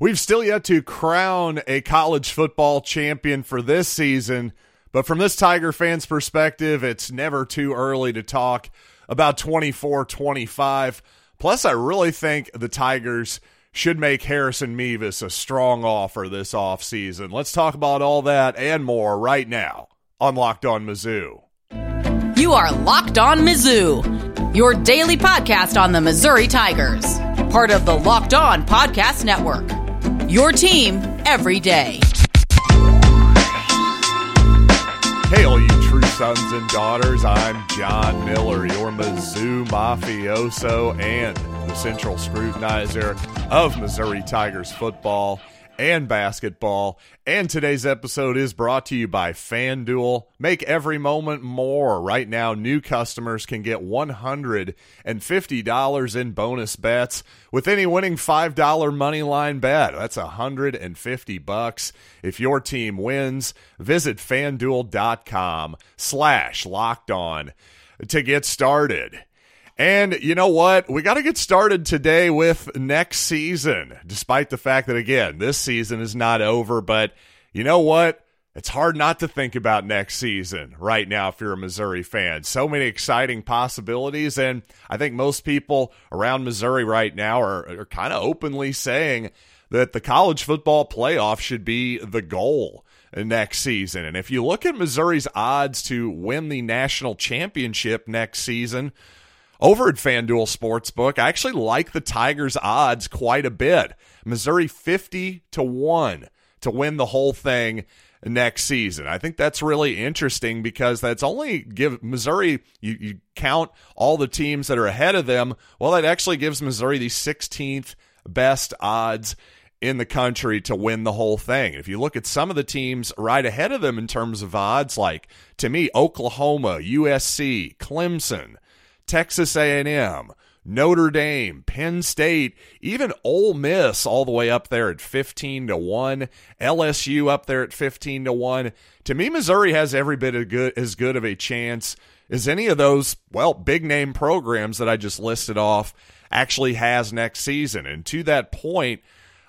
We've still yet to crown a college football champion for this season, but from this Tiger fan's perspective, it's never too early to talk about 24 25. Plus, I really think the Tigers should make Harrison Mevis a strong offer this offseason. Let's talk about all that and more right now on Locked On Mizzou. You are Locked On Mizzou, your daily podcast on the Missouri Tigers, part of the Locked On Podcast Network. Your team every day. Hey, all you true sons and daughters. I'm John Miller, your Mizzou mafioso and the central scrutinizer of Missouri Tigers football and basketball. And today's episode is brought to you by FanDuel. Make every moment more. Right now, new customers can get $150 in bonus bets with any winning $5 money line bet. That's 150 bucks. If your team wins, visit fanduel.com slash locked on to get started. And you know what? We got to get started today with next season, despite the fact that, again, this season is not over. But you know what? It's hard not to think about next season right now if you're a Missouri fan. So many exciting possibilities. And I think most people around Missouri right now are, are kind of openly saying that the college football playoff should be the goal next season. And if you look at Missouri's odds to win the national championship next season, over at FanDuel Sportsbook, I actually like the Tigers' odds quite a bit. Missouri 50 to 1 to win the whole thing next season. I think that's really interesting because that's only give Missouri you, you count all the teams that are ahead of them. Well, that actually gives Missouri the 16th best odds in the country to win the whole thing. If you look at some of the teams right ahead of them in terms of odds, like to me, Oklahoma, USC, Clemson, Texas A&M, Notre Dame, Penn State, even Ole Miss all the way up there at 15 to 1, LSU up there at 15 to 1. To me Missouri has every bit of good as good of a chance as any of those, well, big name programs that I just listed off actually has next season. And to that point,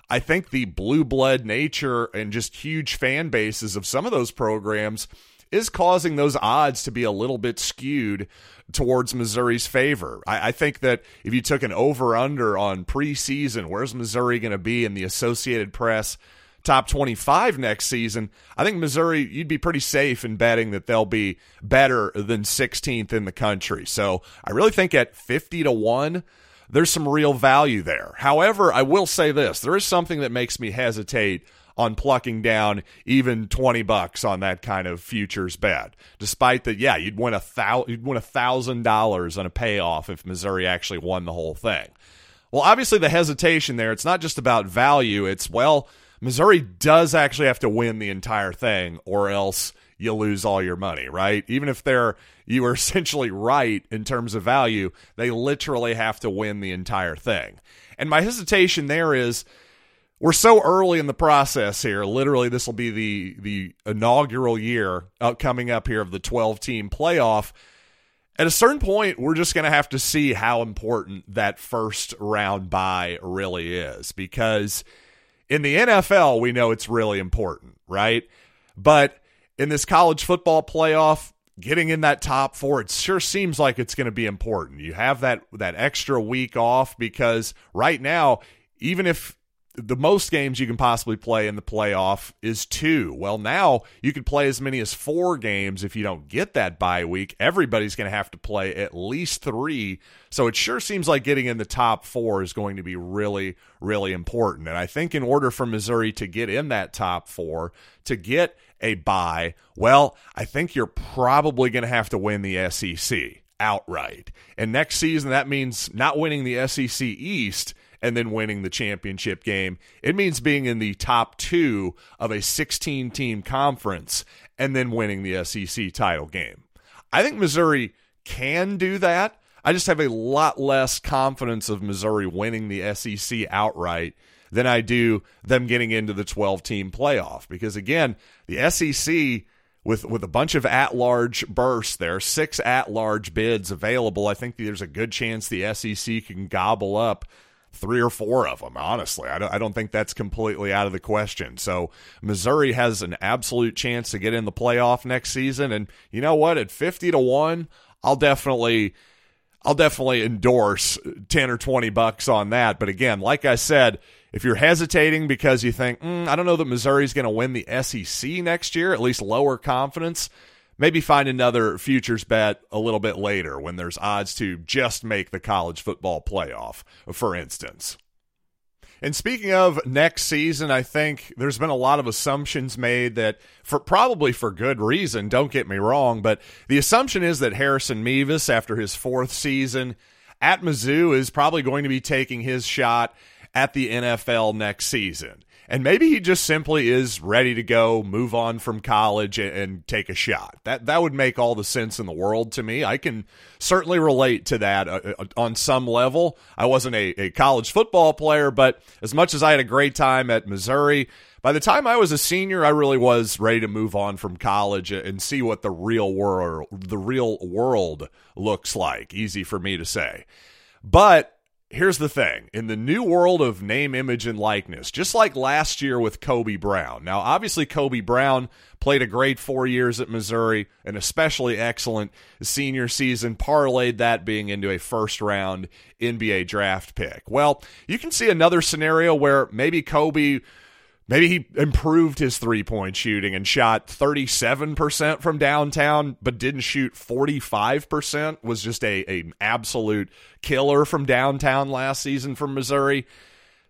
I think the blue blood nature and just huge fan bases of some of those programs is causing those odds to be a little bit skewed towards Missouri's favor. I, I think that if you took an over under on preseason, where's Missouri going to be in the Associated Press top 25 next season, I think Missouri, you'd be pretty safe in betting that they'll be better than 16th in the country. So I really think at 50 to 1, there's some real value there. However, I will say this there is something that makes me hesitate on plucking down even 20 bucks on that kind of futures bet. Despite that, yeah, you'd win a thousand, you'd win a thousand dollars on a payoff if Missouri actually won the whole thing. Well, obviously the hesitation there, it's not just about value. It's, well, Missouri does actually have to win the entire thing or else you lose all your money, right? Even if they're you are essentially right in terms of value, they literally have to win the entire thing. And my hesitation there is we're so early in the process here. Literally, this will be the the inaugural year uh, coming up here of the 12 team playoff. At a certain point, we're just going to have to see how important that first round bye really is because in the NFL, we know it's really important, right? But in this college football playoff, getting in that top four, it sure seems like it's going to be important. You have that that extra week off because right now, even if the most games you can possibly play in the playoff is two. Well, now you could play as many as four games if you don't get that bye week. Everybody's going to have to play at least three. So it sure seems like getting in the top four is going to be really, really important. And I think in order for Missouri to get in that top four, to get a bye, well, I think you're probably going to have to win the SEC outright. And next season, that means not winning the SEC East and then winning the championship game. It means being in the top two of a 16 team conference and then winning the SEC title game. I think Missouri can do that. I just have a lot less confidence of Missouri winning the SEC outright than I do them getting into the 12 team playoff. Because again, the SEC with with a bunch of at large bursts there, six at large bids available. I think there's a good chance the SEC can gobble up three or four of them, honestly. I don't, I don't think that's completely out of the question. So Missouri has an absolute chance to get in the playoff next season. And you know what? At 50 to 1, I'll definitely. I'll definitely endorse 10 or 20 bucks on that. But again, like I said, if you're hesitating because you think, mm, I don't know that Missouri's going to win the SEC next year, at least lower confidence, maybe find another futures bet a little bit later when there's odds to just make the college football playoff, for instance. And speaking of next season, I think there's been a lot of assumptions made that for probably for good reason, don't get me wrong, but the assumption is that Harrison Mevis after his fourth season at Mizzou is probably going to be taking his shot at the NFL next season. And maybe he just simply is ready to go, move on from college and, and, take a shot. That that would make all the sense in the world to me. I can certainly relate to that uh, uh, on some level. I wasn't a, a college football player, but as much as I had a great time at Missouri, by the time I was a senior, I really was ready to move on from college and see what the real world the real world looks like. Easy for me to say. But here's the thing in the new world of name, image, and likeness, just like last year with Kobe Brown. Now, obviously, Kobe Brown played a great four years at Missouri, an especially excellent senior season, parlayed that being into a first round NBA draft pick. Well, you can see another scenario where maybe Kobe Maybe he improved his three point shooting and shot 37% from downtown, but didn't shoot 45%, was just a, a absolute killer from downtown last season from Missouri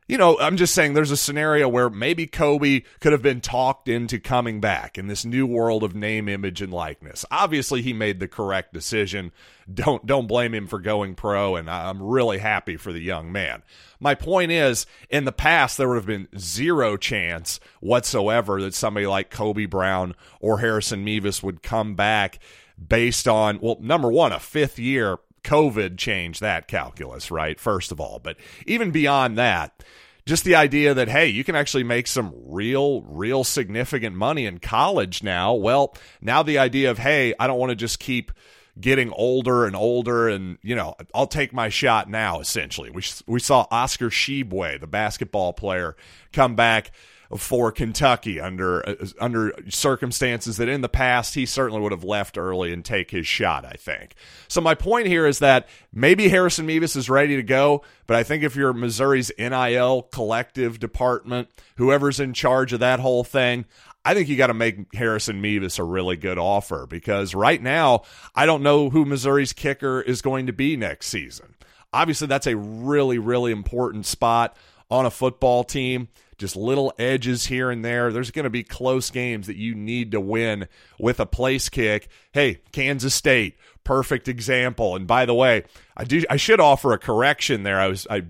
you know, I'm just saying there's a scenario where maybe Kobe could have been talked into coming back in this new world of name, image, and likeness. Obviously, he made the correct decision. Don't don't blame him for going pro, and I'm really happy for the young man. My point is, in the past, there would have been zero chance whatsoever that somebody like Kobe Brown or Harrison Mevis would come back based on well, number one, a fifth year COVID changed that calculus, right? First of all. But even beyond that, just the idea that, hey, you can actually make some real, real significant money in college now. Well, now the idea of, hey, I don't want to just keep getting older and older and you know I'll take my shot now essentially we we saw Oscar Tshiebwe the basketball player come back for Kentucky under uh, under circumstances that in the past he certainly would have left early and take his shot. I think. So my point here is that maybe Harrison Mevis is ready to go, but I think if you're Missouri's NIL collective department, whoever's in charge of that whole thing, I think you got to make Harrison Mevis a really good offer because right now I don't know who Missouri's kicker is going to be next season. Obviously, that's a really, really important spot on a football team just little edges here and there. There's going to be close games that you need to win with a place kick. Hey, Kansas State, perfect example. And by the way, I do I should offer a correction there. I was I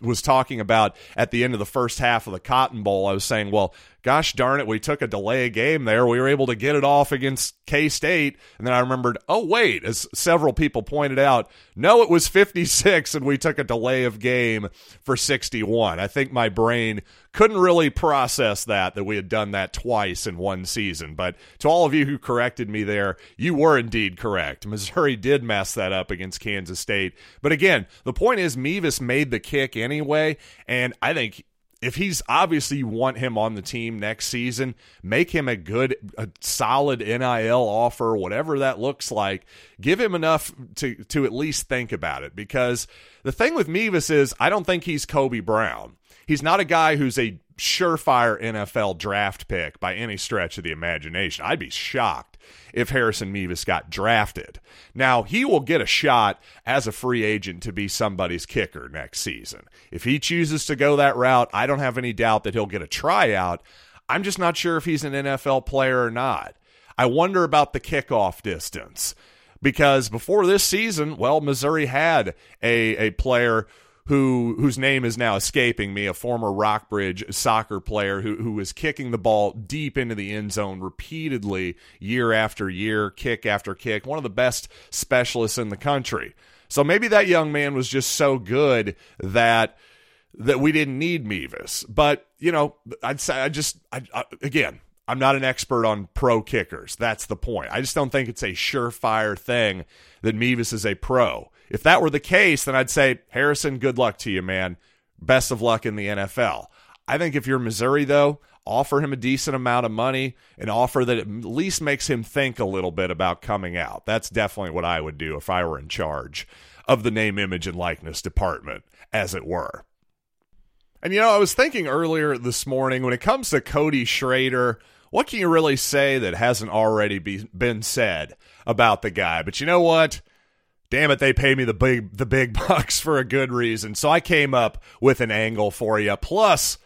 was talking about at the end of the first half of the Cotton Bowl. I was saying, well, gosh darn it, we took a delay of game there. We were able to get it off against K State. And then I remembered, oh, wait, as several people pointed out, no, it was 56 and we took a delay of game for 61. I think my brain couldn't really process that, that we had done that twice in one season. But to all of you who corrected me there, you were indeed correct. Missouri did mess that up against Kansas State. But again, the point is, Mevis made the kick anyway. And I think if he's obviously you want him on the team next season, make him a good, a solid NIL offer, whatever that looks like. Give him enough to to at least think about it. Because the thing with Mevis is, I don't think he's Kobe Brown. He's not a guy who's a surefire NFL draft pick by any stretch of the imagination. I'd be shocked if Harrison Mevis got drafted. Now, he will get a shot as a free agent to be somebody's kicker next season. If he chooses to go that route, I don't have any doubt that he'll get a tryout. I'm just not sure if he's an NFL player or not. I wonder about the kickoff distance because before this season, well, Missouri had a, a player who whose name is now escaping me, a former Rockbridge soccer player who who was kicking the ball deep into the end zone repeatedly year after year, kick after kick, one of the best specialists in the country. So maybe that young man was just so good that that we didn't need Mevis. But you know, I'd say I just I, I, again. I'm not an expert on pro kickers. That's the point. I just don't think it's a surefire thing that Mevis is a pro. If that were the case, then I'd say, Harrison, good luck to you, man. best of luck in the NFL. I think if you're Missouri, though, offer him a decent amount of money and offer that at least makes him think a little bit about coming out. That's definitely what I would do if I were in charge of the name, image, and likeness department, as it were. And you know, I was thinking earlier this morning when it comes to Cody Schrader, what can you really say that hasn't already be, been said about the guy? But you know what? Damn it, they pay me the big the big bucks for a good reason. So I came up with an angle for you. Plus,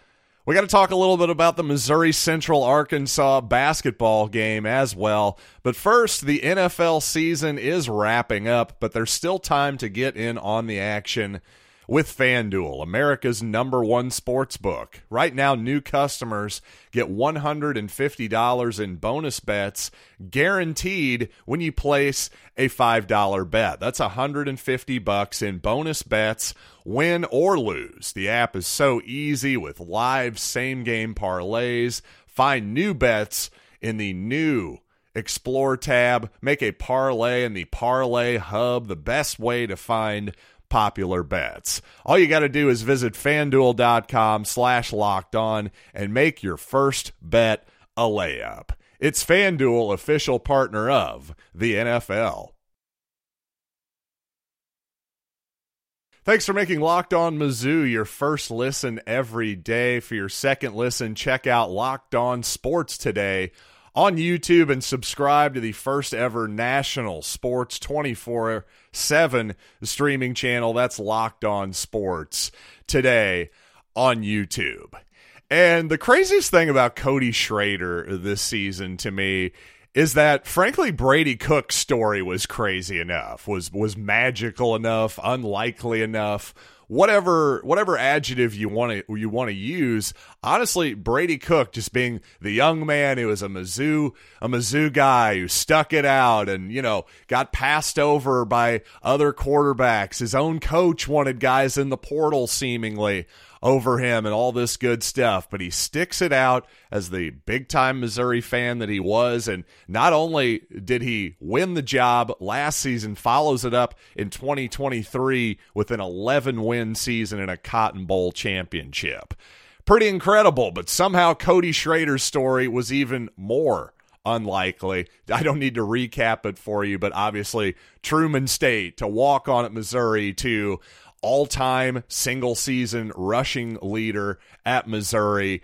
we got to talk a little bit about the Missouri Central Arkansas basketball game as well. But first, the NFL season is wrapping up, but there's still time to get in on the action with FanDuel, America's number one sports book. Right now, new customers get $150 in bonus bets guaranteed when you place a $5 bet. That's 150 bucks in bonus bets, win or lose. The app is so easy with live same game parlays. Find new bets in the new Explore tab. Make a parlay in the Parlay Hub, the best way to find popular bets. All you got to do is visit fanduel.com slash locked on and make your first bet a layup. It's FanDuel, official partner of the NFL. Thanks for making Locked On Mizzou your first listen every day. For your second listen, check out Locked On Sports today on YouTube and subscribe to the first ever national sports 24 7 streaming channel. That's Locked On Sports today on YouTube. And the craziest thing about Cody Schrader this season to me is that frankly Brady Cook's story was crazy enough, was was magical enough, unlikely enough, whatever whatever adjective you want to you want to use. Honestly, Brady Cook just being the young man who was a Mizzou a Mizzou guy who stuck it out and you know got passed over by other quarterbacks. His own coach wanted guys in the portal seemingly over him and all this good stuff, but he sticks it out as the big time Missouri fan that he was. And not only did he win the job last season, follows it up in 2023 with an 11 win season and a Cotton Bowl championship. Pretty incredible, but somehow Cody Schrader's story was even more unlikely. I don't need to recap it for you, but obviously Truman State to walk on at Missouri to all time single season rushing leader at Missouri,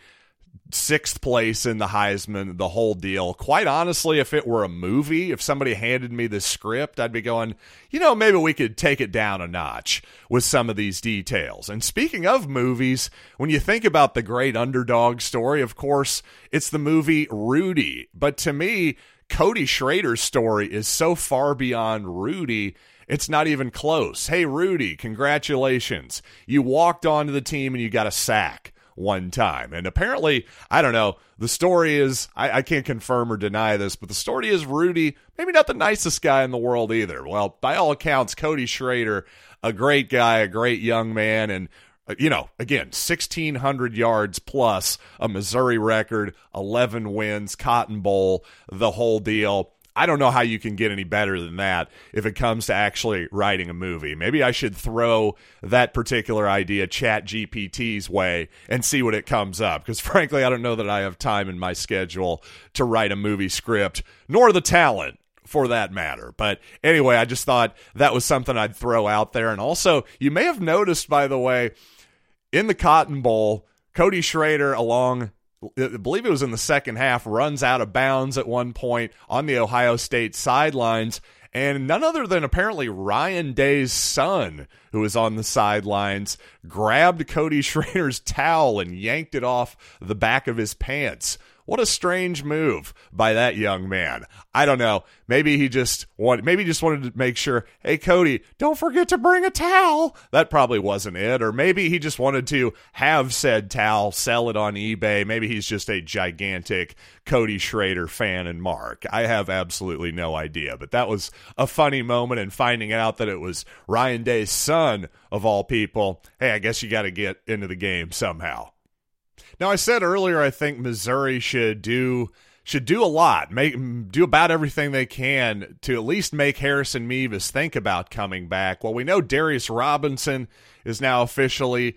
sixth place in the Heisman, the whole deal. Quite honestly, if it were a movie, if somebody handed me the script, I'd be going, you know, maybe we could take it down a notch with some of these details. And speaking of movies, when you think about the great underdog story, of course, it's the movie Rudy. But to me, Cody Schrader's story is so far beyond Rudy it's not even close. Hey, Rudy, congratulations. You walked onto the team and you got a sack one time. And apparently, I don't know, the story is, I, I, can't confirm or deny this, but the story is Rudy, maybe not the nicest guy in the world either. Well, by all accounts, Cody Schrader, a great guy, a great young man, and uh, you know, again, 1,600 yards plus a Missouri record, 11 wins, Cotton Bowl, the whole deal. I don't know how you can get any better than that if it comes to actually writing a movie. Maybe I should throw that particular idea Chat GPT's way and see what it comes up. Because frankly, I don't know that I have time in my schedule to write a movie script, nor the talent for that matter. But anyway, I just thought that was something I'd throw out there. And also, you may have noticed, by the way, in the Cotton Bowl, Cody Schrader, along I believe it was in the second half, runs out of bounds at one point on the Ohio State sidelines. And none other than apparently Ryan Day's son, who was on the sidelines, grabbed Cody Schrader's towel and yanked it off the back of his pants. What a strange move by that young man. I don't know. Maybe he just wanted, maybe he just wanted to make sure, hey Cody, don't forget to bring a towel. That probably wasn't it. Or maybe he just wanted to have said towel, sell it on eBay. Maybe he's just a gigantic Cody Schrader fan and mark. I have absolutely no idea. But that was a funny moment and finding out that it was Ryan Day's son of all people. Hey, I guess you got to get into the game somehow. Now, I said earlier, I think Missouri should do should do a lot, make do about everything they can to at least make Harrison Mevis think about coming back. Well, we know Darius Robinson is now officially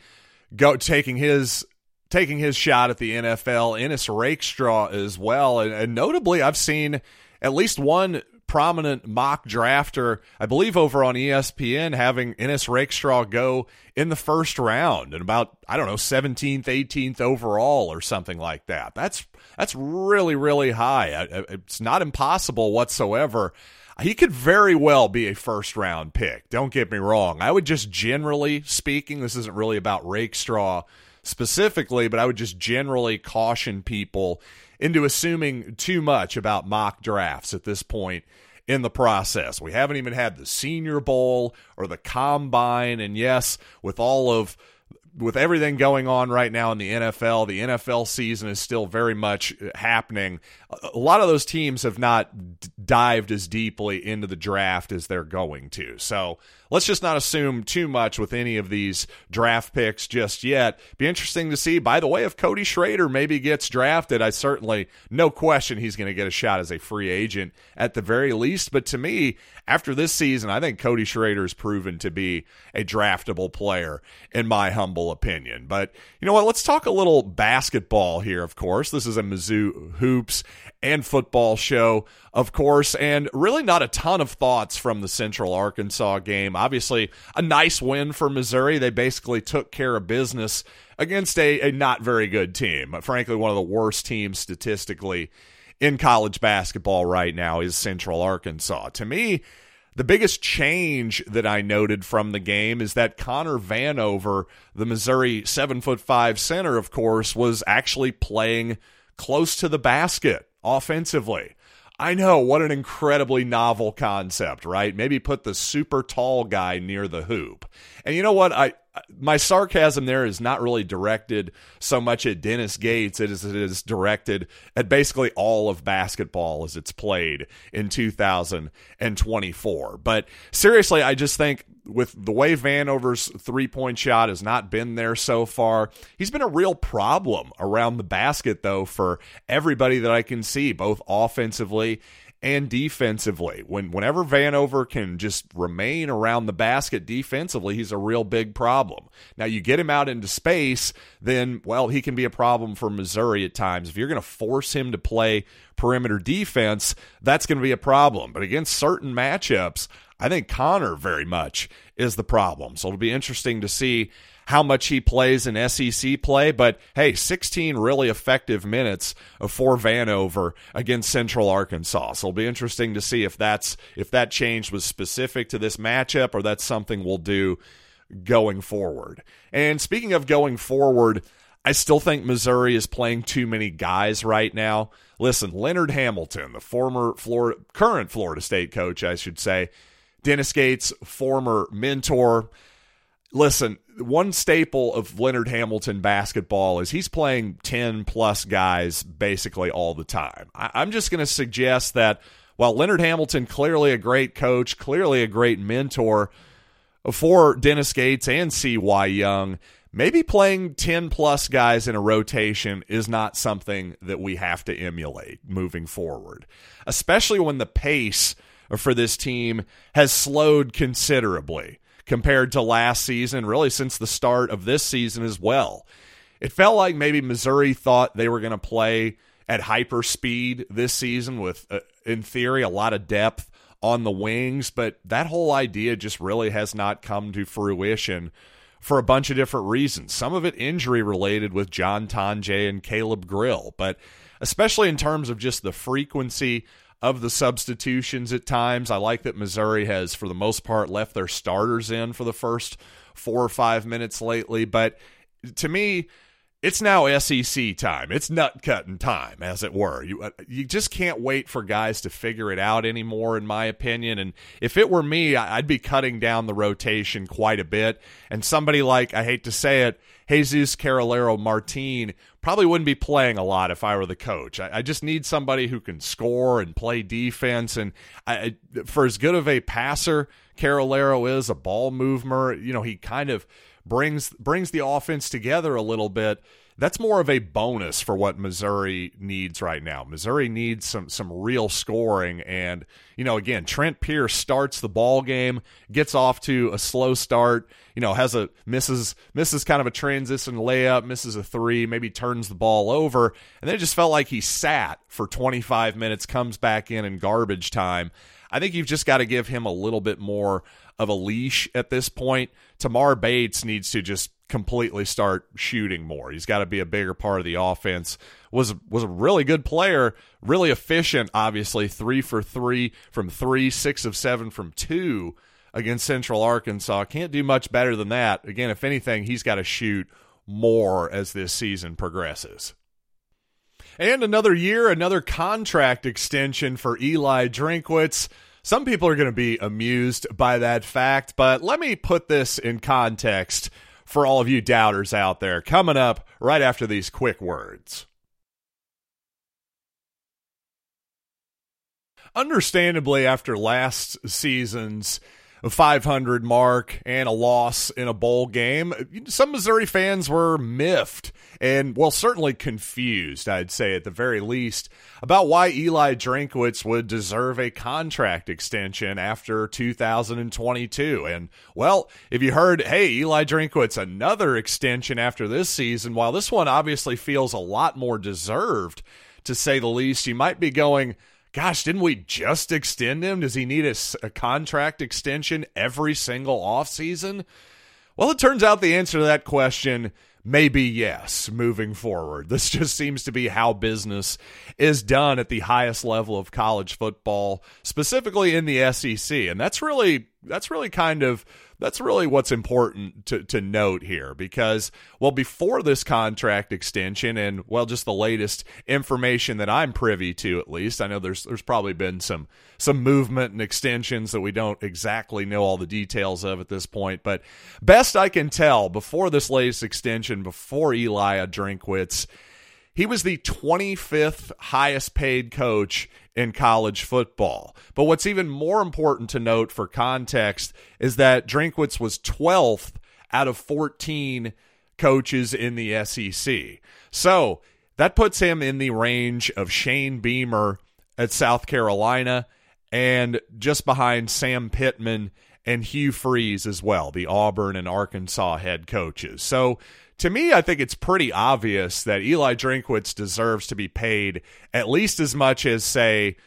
go taking his taking his shot at the NFL. Ennis Rakestraw as well, and, and notably, I've seen at least one prominent mock drafter, I believe over on ESPN, having Ennis Rakestraw go in the first round and about, I don't know, 17th, 18th overall or something like that. That's that's really, really high. It's not impossible whatsoever. He could very well be a first round pick. Don't get me wrong. I would just generally speaking, this isn't really about Rakestraw specifically, but I would just generally caution people into assuming too much about mock drafts at this point in the process. We haven't even had the Senior Bowl or the Combine. And yes, with all of with everything going on right now in the NFL, the NFL season is still very much uh, happening. A lot of those teams have not d- dived as deeply into the draft as they're going to. So let's just not assume too much with any of these draft picks just yet. Be interesting to see. By the way, if Cody Schrader maybe gets drafted, I certainly, no question, he's going to get a shot as a free agent at the very least. But to me, after this season, I think Cody Schrader has proven to be a draftable player, in my humble opinion. But you know what? Let's talk a little basketball here, of course. This is a Mizzou Hoops and football show, of course, and really not a ton of thoughts from the Central Arkansas game. Obviously, a nice win for Missouri. They basically took care of business against a, a not very good team. Frankly, one of the worst teams statistically in college basketball right now is Central Arkansas. To me, the biggest change that I noted from the game is that Connor Vanover, the Missouri seven foot five center, of course, was actually playing close to the basket offensively. I know what an incredibly novel concept, right? Maybe put the super tall guy near the hoop. And you know what? I my sarcasm there is not really directed so much at Dennis Gates as it is directed at basically all of basketball as it's played in 2024. But seriously, I just think with the way Vanover's three point shot has not been there so far, he's been a real problem around the basket, though, for everybody that I can see, both offensively and defensively. When whenever Vanover can just remain around the basket defensively, he's a real big problem. Now you get him out into space, then well, he can be a problem for Missouri at times. If you're going to force him to play perimeter defense, that's going to be a problem. But against certain matchups, I think Connor very much is the problem. So it'll be interesting to see how much he plays in SEC play, but hey, 16 really effective minutes for Vanover against Central Arkansas. So it'll be interesting to see if that's if that change was specific to this matchup or that's something we'll do going forward. And speaking of going forward, I still think Missouri is playing too many guys right now. Listen, Leonard Hamilton, the former Florida current Florida State coach, I should say, Dennis Gates' former mentor, listen, one staple of Leonard Hamilton basketball is he's playing 10 plus guys basically all the time. I, am just going to suggest that while Leonard Hamilton, clearly a great coach, clearly a great mentor for Dennis Gates and C.Y. Young, maybe playing 10 plus guys in a rotation is not something that we have to emulate moving forward, especially when the pace for this team has slowed considerably compared to last season, really since the start of this season as well. It felt like maybe Missouri thought they were going to play at hyper speed this season with, uh, in theory, a lot of depth on the wings, but that whole idea just really has not come to fruition for a bunch of different reasons. Some of it injury related with John Tonje and Caleb Grill, but especially in terms of just the frequency of the substitutions at times. I like that Missouri has, for the most part, left their starters in for the first four or five minutes lately. But to me, it's now SEC time. It's nut cutting time, as it were. You uh, you just can't wait for guys to figure it out anymore, in my opinion. And if it were me, I'd be cutting down the rotation quite a bit. And somebody like I hate to say it, Jesus Carralero Martin probably wouldn't be playing a lot if I were the coach. I, I just need somebody who can score and play defense. And I, for as good of a passer Carralero is, a ball mover, you know, he kind of brings brings the offense together a little bit that's more of a bonus for what Missouri needs right now. Missouri needs some some real scoring and you know again Trent Pierce starts the ball game, gets off to a slow start, you know, has a misses misses kind of a transition layup, misses a 3, maybe turns the ball over, and then it just felt like he sat for 25 minutes, comes back in in garbage time. I think you've just got to give him a little bit more of a leash at this point. Tamar Bates needs to just completely start shooting more. He's got to be a bigger part of the offense. Was was a really good player, really efficient. Obviously, three for three from three, six of seven from two against Central Arkansas. Can't do much better than that. Again, if anything, he's got to shoot more as this season progresses. And another year, another contract extension for Eli Drinkwitz. Some people are going to be amused by that fact, but let me put this in context for all of you doubters out there coming up right after these quick words. Understandably, after last season's 500 mark and a loss in a bowl game. Some Missouri fans were miffed and, well, certainly confused, I'd say at the very least, about why Eli Drinkwitz would deserve a contract extension after 2022. And, well, if you heard, hey, Eli Drinkwitz, another extension after this season, while this one obviously feels a lot more deserved, to say the least, you might be going, gosh, didn't we just extend him? Does he need a, a contract extension every single offseason? Well, it turns out the answer to that question may be yes moving forward. This just seems to be how business is done at the highest level of college football, specifically in the SEC. And that's really that's really kind of that's really what's important to, to note here because, well, before this contract extension and, well, just the latest information that I'm privy to, at least, I know there's there's probably been some some movement and extensions that we don't exactly know all the details of at this point. But best I can tell, before this latest extension, before Eli Drinkwitz, he was the 25th highest paid coach in college football. But what's even more important to note for context is that Drinkwitz was 12th out of 14 coaches in the SEC. So that puts him in the range of Shane Beamer at South Carolina and just behind Sam Pittman and Hugh Freeze as well, the Auburn and Arkansas head coaches. So to me, I think it's pretty obvious that Eli Drinkwitz deserves to be paid at least as much as, say,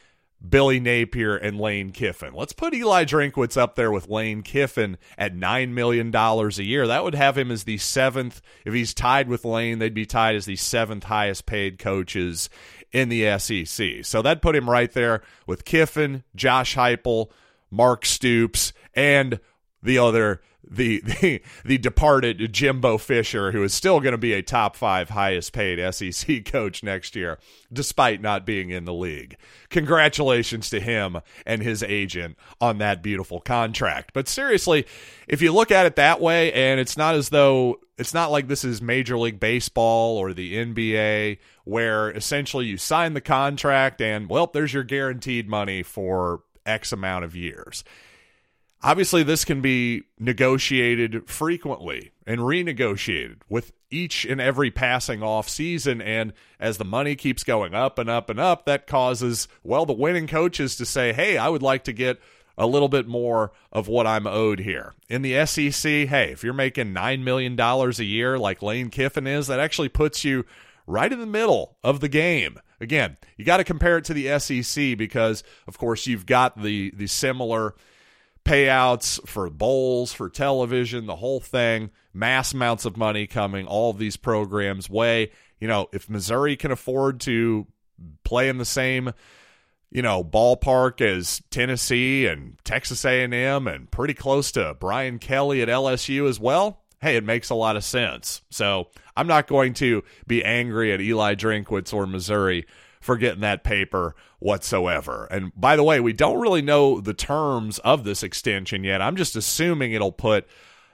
Billy Napier and Lane Kiffin. Let's put Eli Drinkwitz up there with Lane Kiffin at $9 million a year. That would have him as the seventh. If he's tied with Lane, they'd be tied as the seventh highest paid coaches in the SEC. So that put him right there with Kiffin, Josh Heupel, Mark Stoops, and the other the the, the departed Jimbo Fisher, who is still going to be a top five highest paid SEC coach next year, despite not being in the league. Congratulations to him and his agent on that beautiful contract. But seriously, if you look at it that way, and it's not as though it's not like this is Major League Baseball or the NBA, where essentially you sign the contract and, well, there's your guaranteed money for X amount of years Obviously, this can be negotiated frequently and renegotiated with each and every passing off season. And as the money keeps going up and up and up, that causes, well, the winning coaches to say, hey, I would like to get a little bit more of what I'm owed here. In the SEC, hey, if you're making $9 million a year like Lane Kiffin is, that actually puts you right in the middle of the game. Again, you got to compare it to the SEC because, of course, you've got the the similar payouts for bowls, for television, the whole thing, mass amounts of money coming all of these programs way. You know, if Missouri can afford to play in the same, you know, ballpark as Tennessee and Texas A&M and pretty close to Brian Kelly at LSU as well, hey, it makes a lot of sense. So, I'm not going to be angry at Eli Drinkwitz or Missouri for getting that paper whatsoever. And by the way, we don't really know the terms of this extension yet. I'm just assuming it'll put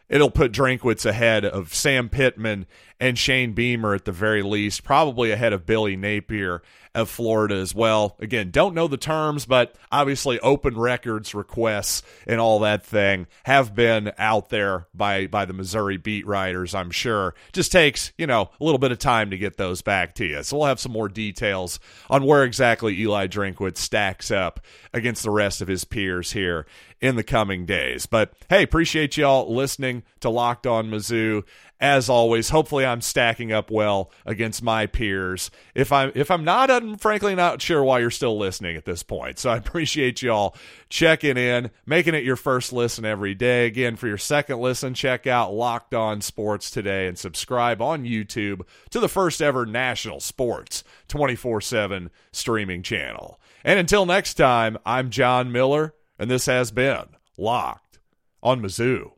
it'll put Drinkwitz ahead of Sam Pittman and Shane Beamer at the very least, probably ahead of Billy Napier of Florida as well. Again, don't know the terms, but obviously open records requests and all that thing have been out there by by the Missouri beat writers, I'm sure. Just takes, you know, a little bit of time to get those back to you. So we'll have some more details on where exactly Eli Drinkwitz stacks up against the rest of his peers here in the coming days. But hey, appreciate y'all listening to Locked On Mizzou as always, hopefully I'm stacking up well against my peers. If I'm if I'm not, I'm frankly not sure why you're still listening at this point. So I appreciate y'all checking in, making it your first listen every day. Again, for your second listen, check out Locked On Sports today and subscribe on YouTube to the first ever national sports 24/7 streaming channel. And until next time, I'm John Miller, and this has been Locked on Mizzou.